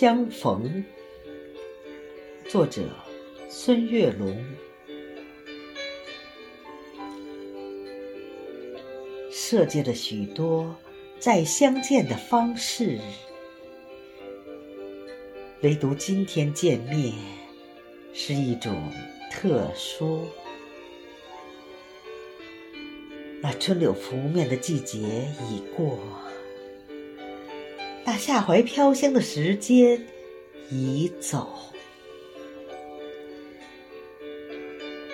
相逢，作者孙月龙。设计了许多再相见的方式，唯独今天见面是一种特殊。那春柳拂面的季节已过。那夏槐飘香的时间已走，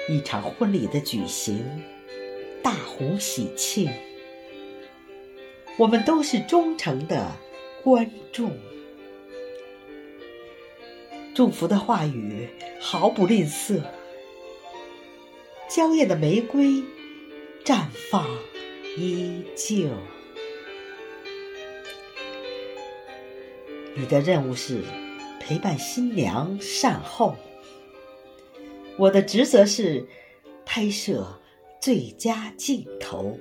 一场婚礼的举行，大红喜庆，我们都是忠诚的观众。祝福的话语毫不吝啬，娇艳的玫瑰绽放依旧。你的任务是陪伴新娘善后，我的职责是拍摄最佳镜头。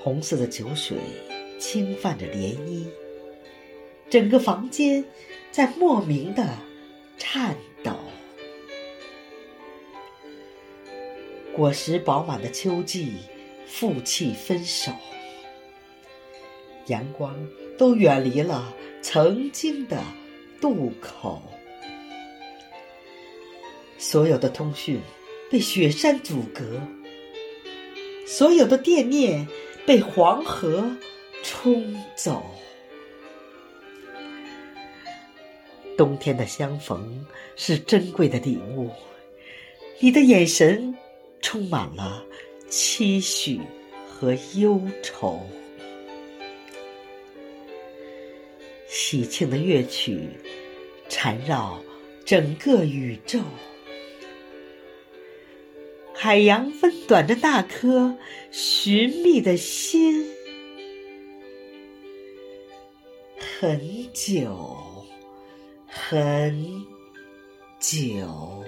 红色的酒水轻泛着涟漪，整个房间在莫名的颤抖。果实饱满的秋季，负气分手。阳光都远离了曾经的渡口，所有的通讯被雪山阻隔，所有的惦念被黄河冲走。冬天的相逢是珍贵的礼物，你的眼神充满了期许和忧愁。喜庆的乐曲缠绕整个宇宙，海洋分短着那颗寻觅的心，很久，很久。